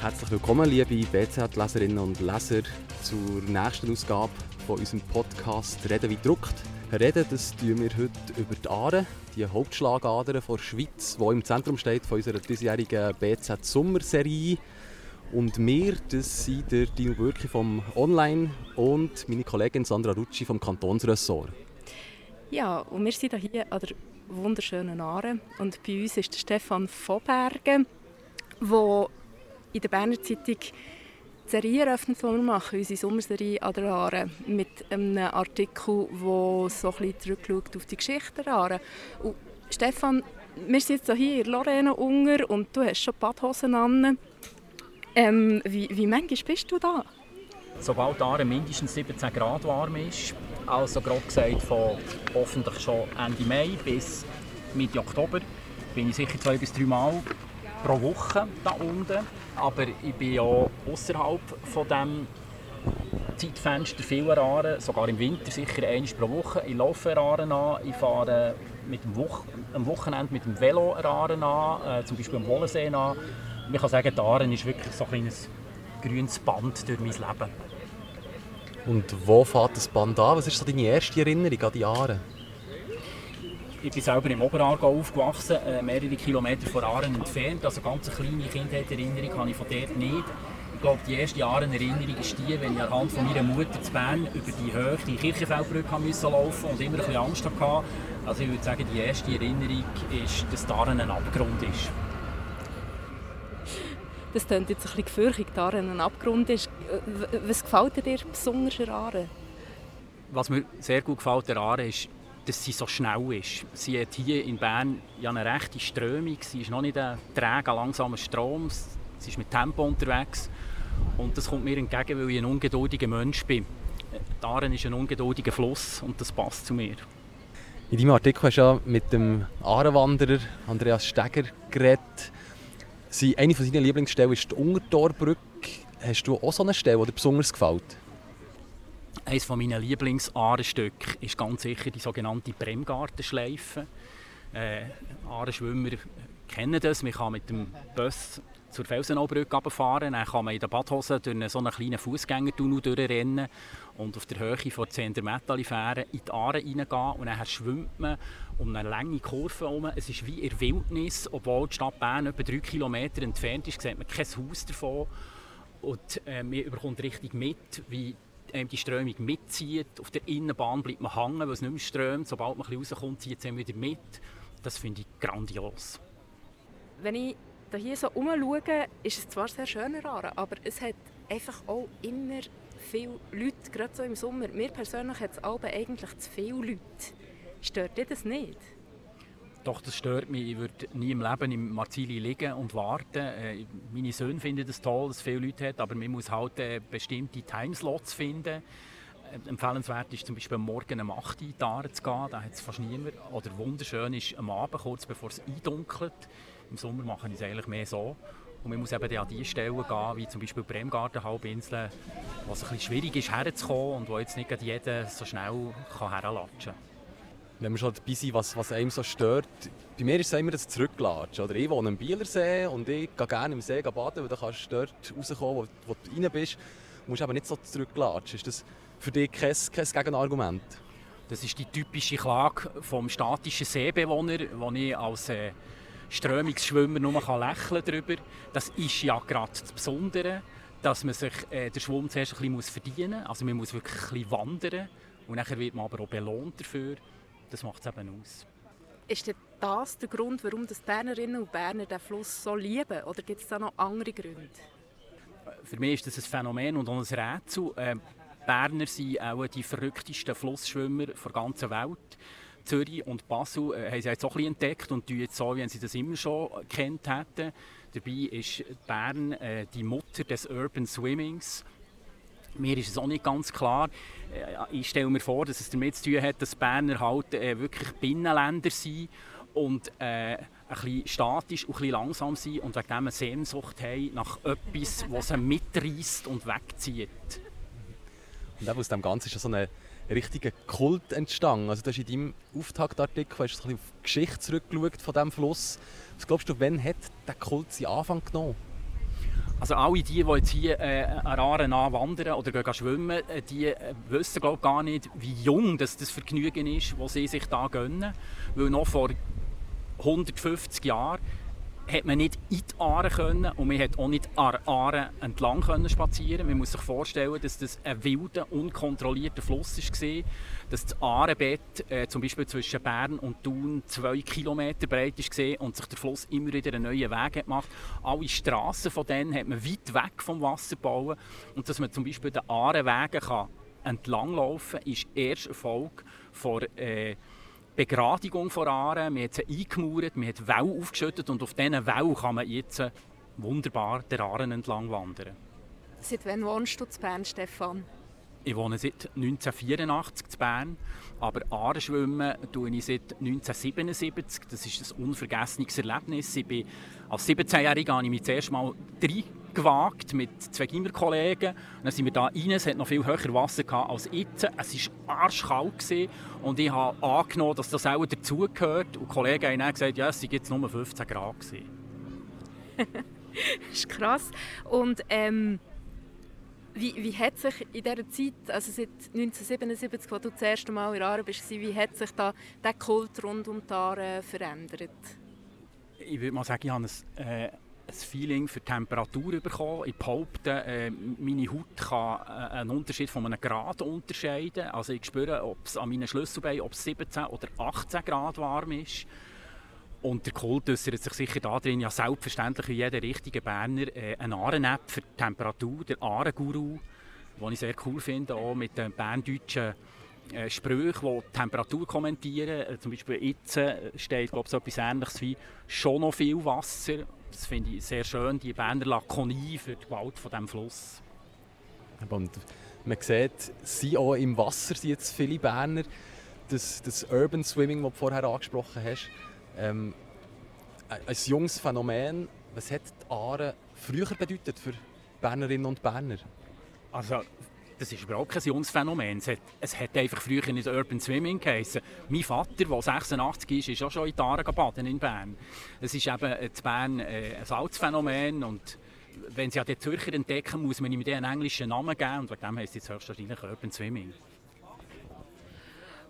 Herzlich willkommen, liebe BZ-Leserinnen und Leser, zur nächsten Ausgabe von unserem Podcast «Reden wie druckt». Reden, das tun wir heute über die Aare, die Hauptschlagader der Schweiz, die im Zentrum steht von unserer diesjährigen BZ-Sommerserie. Und wir, das sind der Dino Bürki vom Online und meine Kollegin Sandra Rucci vom Kantonsressort. Ja, und wir sind hier an der wunderschönen Aare und bei uns ist der Stefan Vobergen, der in der Berner Zeitung die Serie eröffnet, die wir machen, unsere Sommerserie an der Aare, mit einem Artikel, der so ein zurückschaut auf die Geschichte der Aare. Und Stefan, wir sind jetzt hier in Lorena Unger und du hast schon Badhosen an. Ähm, wie, wie manchmal bist du da? Sobald die Aare mindestens 17 Grad warm ist, also grob gesagt von hoffentlich schon Ende Mai bis Mitte Oktober, bin ich sicher zwei bis drei Mal pro Woche da unten. Aber ich bin ja außerhalb von dem Zeitfenster vieler Aare, sogar im Winter sicher einmal pro Woche. Ich laufe Aaren an, ich fahre mit dem Wo am Wochenende mit dem Velo Aaren an, äh, zum Beispiel am Wollensee an. Ich kann sagen, die Aaren ist wirklich so ein kleines grünes Band durch mein Leben. Und wo fährt das Band an? Was ist so deine erste Erinnerung an die Aare? Ich bin selber im Oberaargau aufgewachsen, äh, mehrere Kilometer von Aaren entfernt. Also ganz eine kleine Kindheitserinnerung habe ich von dort nicht. Ich glaube, die erste Aaren-Erinnerung ist die, wenn ich anhand von meiner Mutter zu Bern über die Höhe, die Kirchenfeldbrücke musste laufen und immer ein bisschen Angst hatte. Also ich würde sagen, die erste Erinnerung ist, dass die Aaren ein Abgrund ist. Das klingt jetzt ein bisschen gefürchtet, dass Aaren ein Abgrund ist. Was gefällt dir besonders an Aaren? Was mir sehr gut gefällt an Aaren ist, dass sie so schnell ist. Sie hat hier in Bern ja eine rechte Strömung. Sie ist noch nicht ein träger, langsamer Strom. Sie ist mit Tempo unterwegs. Und das kommt mir entgegen, weil ich ein ungeduldiger Mensch bin. Die Aaren ist ein ungeduldiger Fluss und das passt zu mir. In deinem Artikel hast du ja mit dem Aarenwanderer Andreas Steger geredet. Eine von seinen Lieblingsstellen ist die Untertorbrücke. Hast du auch so eine Stelle, die dir besonders gefällt? Eines meiner Lieblingsahrenstücke ist ganz sicher die sogenannte Bremgartenschleife. Äh, Ahrenschwimmer kennen das. Man kann mit dem Bus zur Felsenaubrücke runterfahren. Dann kann man in der Badhose durch so einen kleinen Fußgängertunnel durchrennen und auf der Höhe von 10 Metalli fähren in die Aare reingehen. Und dann schwimmt man um eine lange Kurve herum. Es ist wie in Wildnis, obwohl die Stadt Bern etwa drei Kilometer entfernt ist, sieht man kein Haus davon. Und äh, man bekommt richtig mit, wie die Strömung mitzieht. Auf der Innenbahn bleibt man hängen, weil es nicht mehr strömt. Sobald man rauskommt, zieht es wieder mit. Das finde ich grandios. Wenn ich hier so umschaue, ist es zwar sehr schön Aare, aber es hat einfach auch immer viele Leute, gerade so im Sommer. Mir persönlich hat es eigentlich zu viele Leute. Stört dich das nicht? Doch, das stört mich. Ich würde nie im Leben im Marzili liegen und warten. Äh, meine Söhne finden das toll, dass es viele Leute hat, aber man muss halt äh, bestimmte Timeslots finden. Äh, empfehlenswert ist zum Beispiel Morgen um 8 Uhr zu gehen, da hat es fast niemand. Oder wunderschön ist am Abend, kurz bevor es eindunkelt. Im Sommer mache ich es eigentlich mehr so. Und man muss eben an die Stellen gehen, wie zum Beispiel Bremgarten, Halbinsel, wo es ein bisschen schwierig ist herzukommen und wo jetzt nicht jeder so schnell herlatschen kann wenn wir schon dabei sind, was, was einem so stört. Bei mir ist es immer das Zurücklatschen. Oder ich wohne am Bielersee und ich gehe gerne im See baden, weil dann kannst du dort rauskommen, wo, wo du rein bist. Du musst aber nicht so zurücklatschen. Ist das für dich kein, kein Gegenargument? Das ist die typische Klage vom statischen Seebewohner, wo ich als äh, Strömungsschwimmer nur lächeln darüber. Das ist ja gerade das Besondere, dass man sich äh, den Schwumm zuerst ein bisschen verdienen muss. Also man muss wirklich ein bisschen wandern und dann wird man aber auch belohnt dafür. Das macht es eben aus. Ist das der Grund, warum die Bernerinnen und Berner den Fluss so lieben? Oder gibt es da noch andere Gründe? Für mich ist das ein Phänomen und auch ein Rätsel. Äh, Berner sind auch die verrücktesten Flussschwimmer der ganzen Welt. Zürich und Basel äh, haben sie jetzt auch ein entdeckt und tun jetzt so, wie sie das immer schon kennt hätten. Dabei ist Bern äh, die Mutter des Urban Swimmings. Mir ist es auch nicht ganz klar. Äh, ich stelle mir vor, dass es damit zu tun hat, dass Berner halt äh, wirklich Binnenländer sind und äh, ein bisschen statisch und ein langsam sind und wegen dem eine Sehnsucht haben nach etwas, was sie mitreißt und wegzieht. Und aus dem Ganzen ist so ein richtiger Kult entstanden. Also du hast in deinem Auftaktartikel hast du ein auf die Geschichte zurückgeschaut von diesem Fluss. Was glaubst du, wann hat der Kult seinen Anfang genommen? Also alle die, die jetzt hier äh, an Aare wandern oder gehen schwimmen, äh, die äh, wissen glaub, gar nicht, wie jung das, das Vergnügen ist, das sie sich da gönnen. Weil noch vor 150 Jahren hat man nicht in die Aare können und man hat auch nicht an Aare entlang können spazieren. Man muss sich vorstellen, dass das ein wilder, unkontrollierter Fluss war, dass das Aarebett äh, zum Beispiel zwischen Bern und Thun zwei Kilometer breit war und sich der Fluss immer wieder einen neuen Weg gemacht Alle Strassen von denen hat man weit weg vom Wasser gebaut und dass man zum Beispiel den Aarewegen kann entlanglaufen kann, ist erst Erfolg von äh, Begradigung von Aare. Man hat sie eingemauert, man hat Wellen aufgeschüttet und auf diesen Wellen kann man jetzt wunderbar der Aare entlang wandern. Seit wann wohnst du in Bern, Stefan? Ich wohne seit 1984 in Bern, aber Aare schwimmen tue ich seit 1977. Das ist ein unvergessenes Erlebnis. Ich bin als 17-Jähriger habe ich mich zuerst mal drei gewagt mit zwei Gimmerkollegen. Dann sind wir da rein, es hat noch viel höher Wasser als jetzt. Es war arschkalt und ich habe angenommen, dass das auch dazugehört. Und die Kollegen haben dann gesagt, ja, es waren jetzt nur 15 Grad. das ist krass. Und ähm, wie, wie hat sich in dieser Zeit, also seit 1977, als du das erste Mal in Aare warst, wie hat sich da der Kult rund um die Aare verändert? Ich würde mal sagen, ich habe ein, äh, ein Feeling für die Temperatur bekommen. Ich behaupte, äh, meine Haut kann äh, einen Unterschied von einem Grad unterscheiden. Also ich spüre, ob es an meinen Schlüsselbeinen ob es 17 oder 18 Grad warm ist. Und der Kult äußert sich sicher darin, ja selbstverständlich wie jeder richtige Berner, äh, eine Ahren-App für die Temperatur, der Ahren-Guru, den ich sehr cool finde, auch mit den berndeutschen äh, Sprüchen, die die Temperatur kommentieren. Äh, zum Beispiel jetzt steht glaube ich, so etwas Ähnliches wie «schon noch viel Wasser». Das finde ich sehr schön, die Berner Lakonie für die Gewalt von diesem Fluss. Und man sieht, sie auch im Wasser sind jetzt viele Berner. Das, das Urban Swimming, das du vorher angesprochen hast, ähm, ein junges Phänomen. Was hat die Aare früher bedeutet für Bernerinnen und Berner? Also, das ist überhaupt kein junges. Es hat, es hat einfach früher nicht Urban Swimming geheißen. Mein Vater, der 86 ist, ist auch schon in die Aare baden in Bern. Es ist eben in Bern äh, ein altes Phänomen und wenn sie den Zürcher entdecken, muss man ihm einen englischen Namen geben und wegen dem heisst es höchstwahrscheinlich Urban Swimming.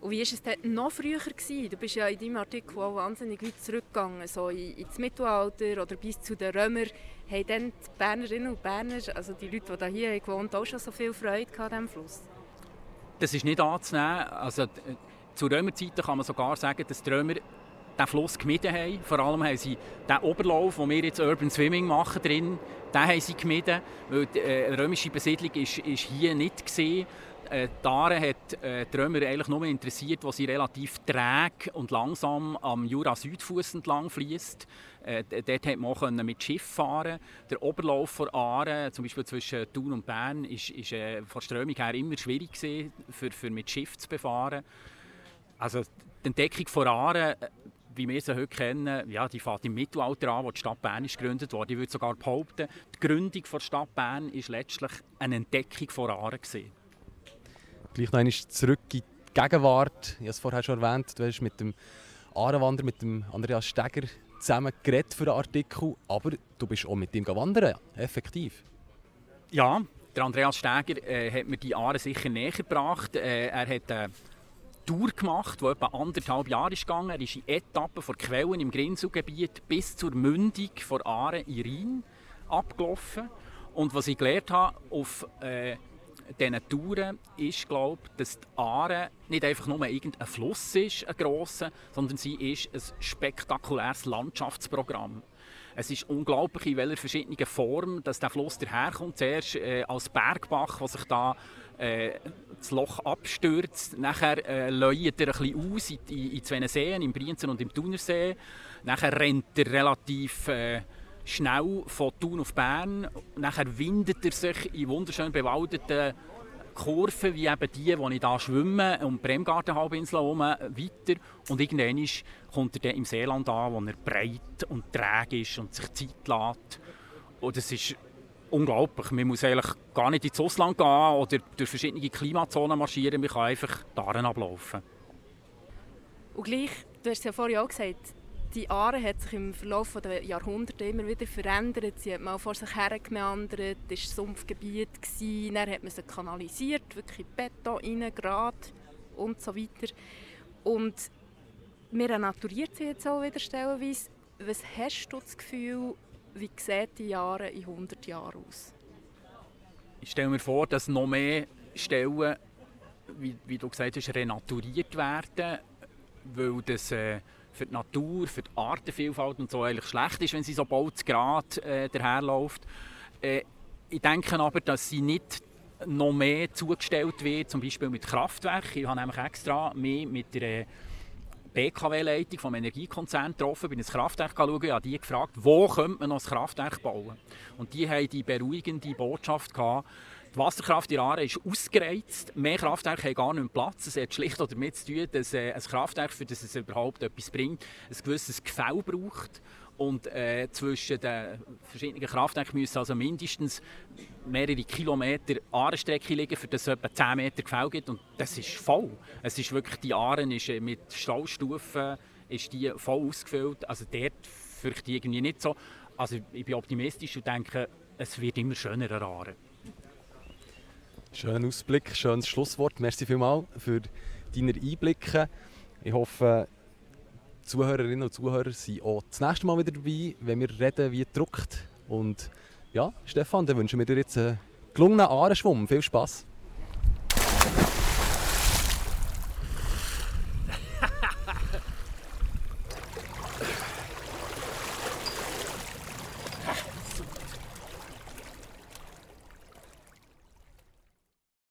Und wie war es denn noch früher? Gewesen? Du bist ja in deinem Artikel auch wahnsinnig weit zurückgegangen, so ins Mittelalter oder bis zu den Römern. Haben dann die Bernerinnen und Berner, also die Leute, die hier gewohnt haben, auch schon so viel Freude an diesem Fluss? Das ist nicht anzunehmen. Also, zu Römerzeiten kann man sogar sagen, dass die Römer den Fluss gemieden haben. Vor allem haben sie den Oberlauf, wo wir jetzt Urban Swimming machen drin, den haben sie gemieden, weil die äh, römische Besiedlung ist, ist hier nicht gesehen. Äh, die Aare hat äh, die Römer eigentlich nur interessiert, wo sie relativ träge und langsam am Jura-Südfuss entlang fließt. Äh, dort konnte man auch mit Schiff fahren. Der Oberlauf von Aare, zum Beispiel zwischen Thun und Bern, ist, ist äh, von Strömung her immer schwierig für, für mit Schiff zu befahren. Also die Entdeckung von Aare, äh, wie wir sie heute kennen, ja, die fängt im Mittelalter an, wo die Stadt Bern ist gegründet wurde. Ich würde sogar behaupten, die Gründung der Stadt Bern war letztlich eine Entdeckung von Aare. Gewesen. Gleich noch einmal zurück in die Gegenwart. Ich habe es vorher schon erwähnt, du hast mit dem Ahrenwanderer, mit dem Andreas Steger zusammen geredet für den Artikel, aber du bist auch mit ihm wandern, effektiv. Ja, der Andreas Steger äh, hat mir die Aare sicher näher gebracht. Äh, er hat eine Tour gemacht, die etwa anderthalb Jahre ist gegangen. Er ist in Etappen von Quellen im Grinselgebiet bis zur Mündung von Aare in Rhein abgelaufen. Und was ich gelernt habe, auf äh, diesen Touren ist, glaube dass die Aare nicht einfach nur irgendein Fluss ist, ein grosser, sondern sie ist ein spektakuläres Landschaftsprogramm. Es ist unglaublich, in welcher verschiedenen Form dass der Fluss daherkommt. Zuerst äh, als Bergbach, der sich da äh, das Loch abstürzt. Nachher äh, läutet er ein bisschen aus in, in, in zwei Seen, im Brienzer und im Thunersee. Nachher rennt er relativ... Äh, schnell von Thun auf Bern. Nachher windet er sich in wunderschön bewaldeten Kurven, wie eben die, die ich hier schwimme, um die Bremgartenhalbinsel herum weiter. Und irgendwann kommt er dann im Seeland an, wo er breit und träge ist und sich Zeit lässt. Und das ist unglaublich. Man muss eigentlich gar nicht ins Ausland gehen oder durch verschiedene Klimazonen marschieren. Man kann einfach daran ablaufen. Und gleich, du hast es ja vorhin auch gesagt, die Aare hat sich im Verlauf der Jahrhunderte immer wieder verändert. Sie hat mal vor sich her gemeandert, es war Sumpfgebiet, dann hat man sie kanalisiert, wirklich Beton rein, Grat und so weiter. Und wir renaturiert sie jetzt auch wieder stellenweise. Was hast du das Gefühl, wie sehen die Jahre in 100 Jahren aus? Ich stelle mir vor, dass noch mehr Stellen, wie, wie du gesagt hast, renaturiert werden, weil das äh, für die Natur, für die Artenvielfalt und so eigentlich schlecht ist, wenn sie so bald Grad äh, daherläuft. Äh, ich denke aber, dass sie nicht noch mehr zugestellt wird, zum Beispiel mit Kraftwerken. Ich habe nämlich extra mich mit der BKW-Leitung vom Energiekonzern getroffen, bin ins Kraftwerk schauen, ich habe die gefragt, wo könnte man noch ein Kraftwerk bauen. Und die haben die beruhigende Botschaft gehabt, die Wasserkraft in Aare ist ausgereizt. Mehr Kraftwerke haben gar nicht mehr Platz. Es hat schlicht damit zu tun, dass äh, ein Kraftwerk, für das es überhaupt etwas bringt, ein gewisses Gefäll braucht. Und äh, zwischen den verschiedenen Kraftwerken müssen also mindestens mehrere Kilometer Aarenstrecke liegen, für das es etwa 10 Meter Gefäll gibt. Und das ist voll. Es ist wirklich, die Aaren ist äh, mit Staustufen ist die voll ausgefüllt. Also dort fürchte ich irgendwie nicht so. Also ich bin optimistisch und denke, es wird immer schöner Aaren. Schöner Ausblick, schönes Schlusswort. Merci vielmals für deine Einblicke. Ich hoffe, Zuhörerinnen und Zuhörer sind auch das nächste Mal wieder dabei, wenn wir reden wie gedruckt. Und ja, Stefan, dann wünschen wir dir jetzt einen gelungenen Ahrenschwumm. Viel Spaß!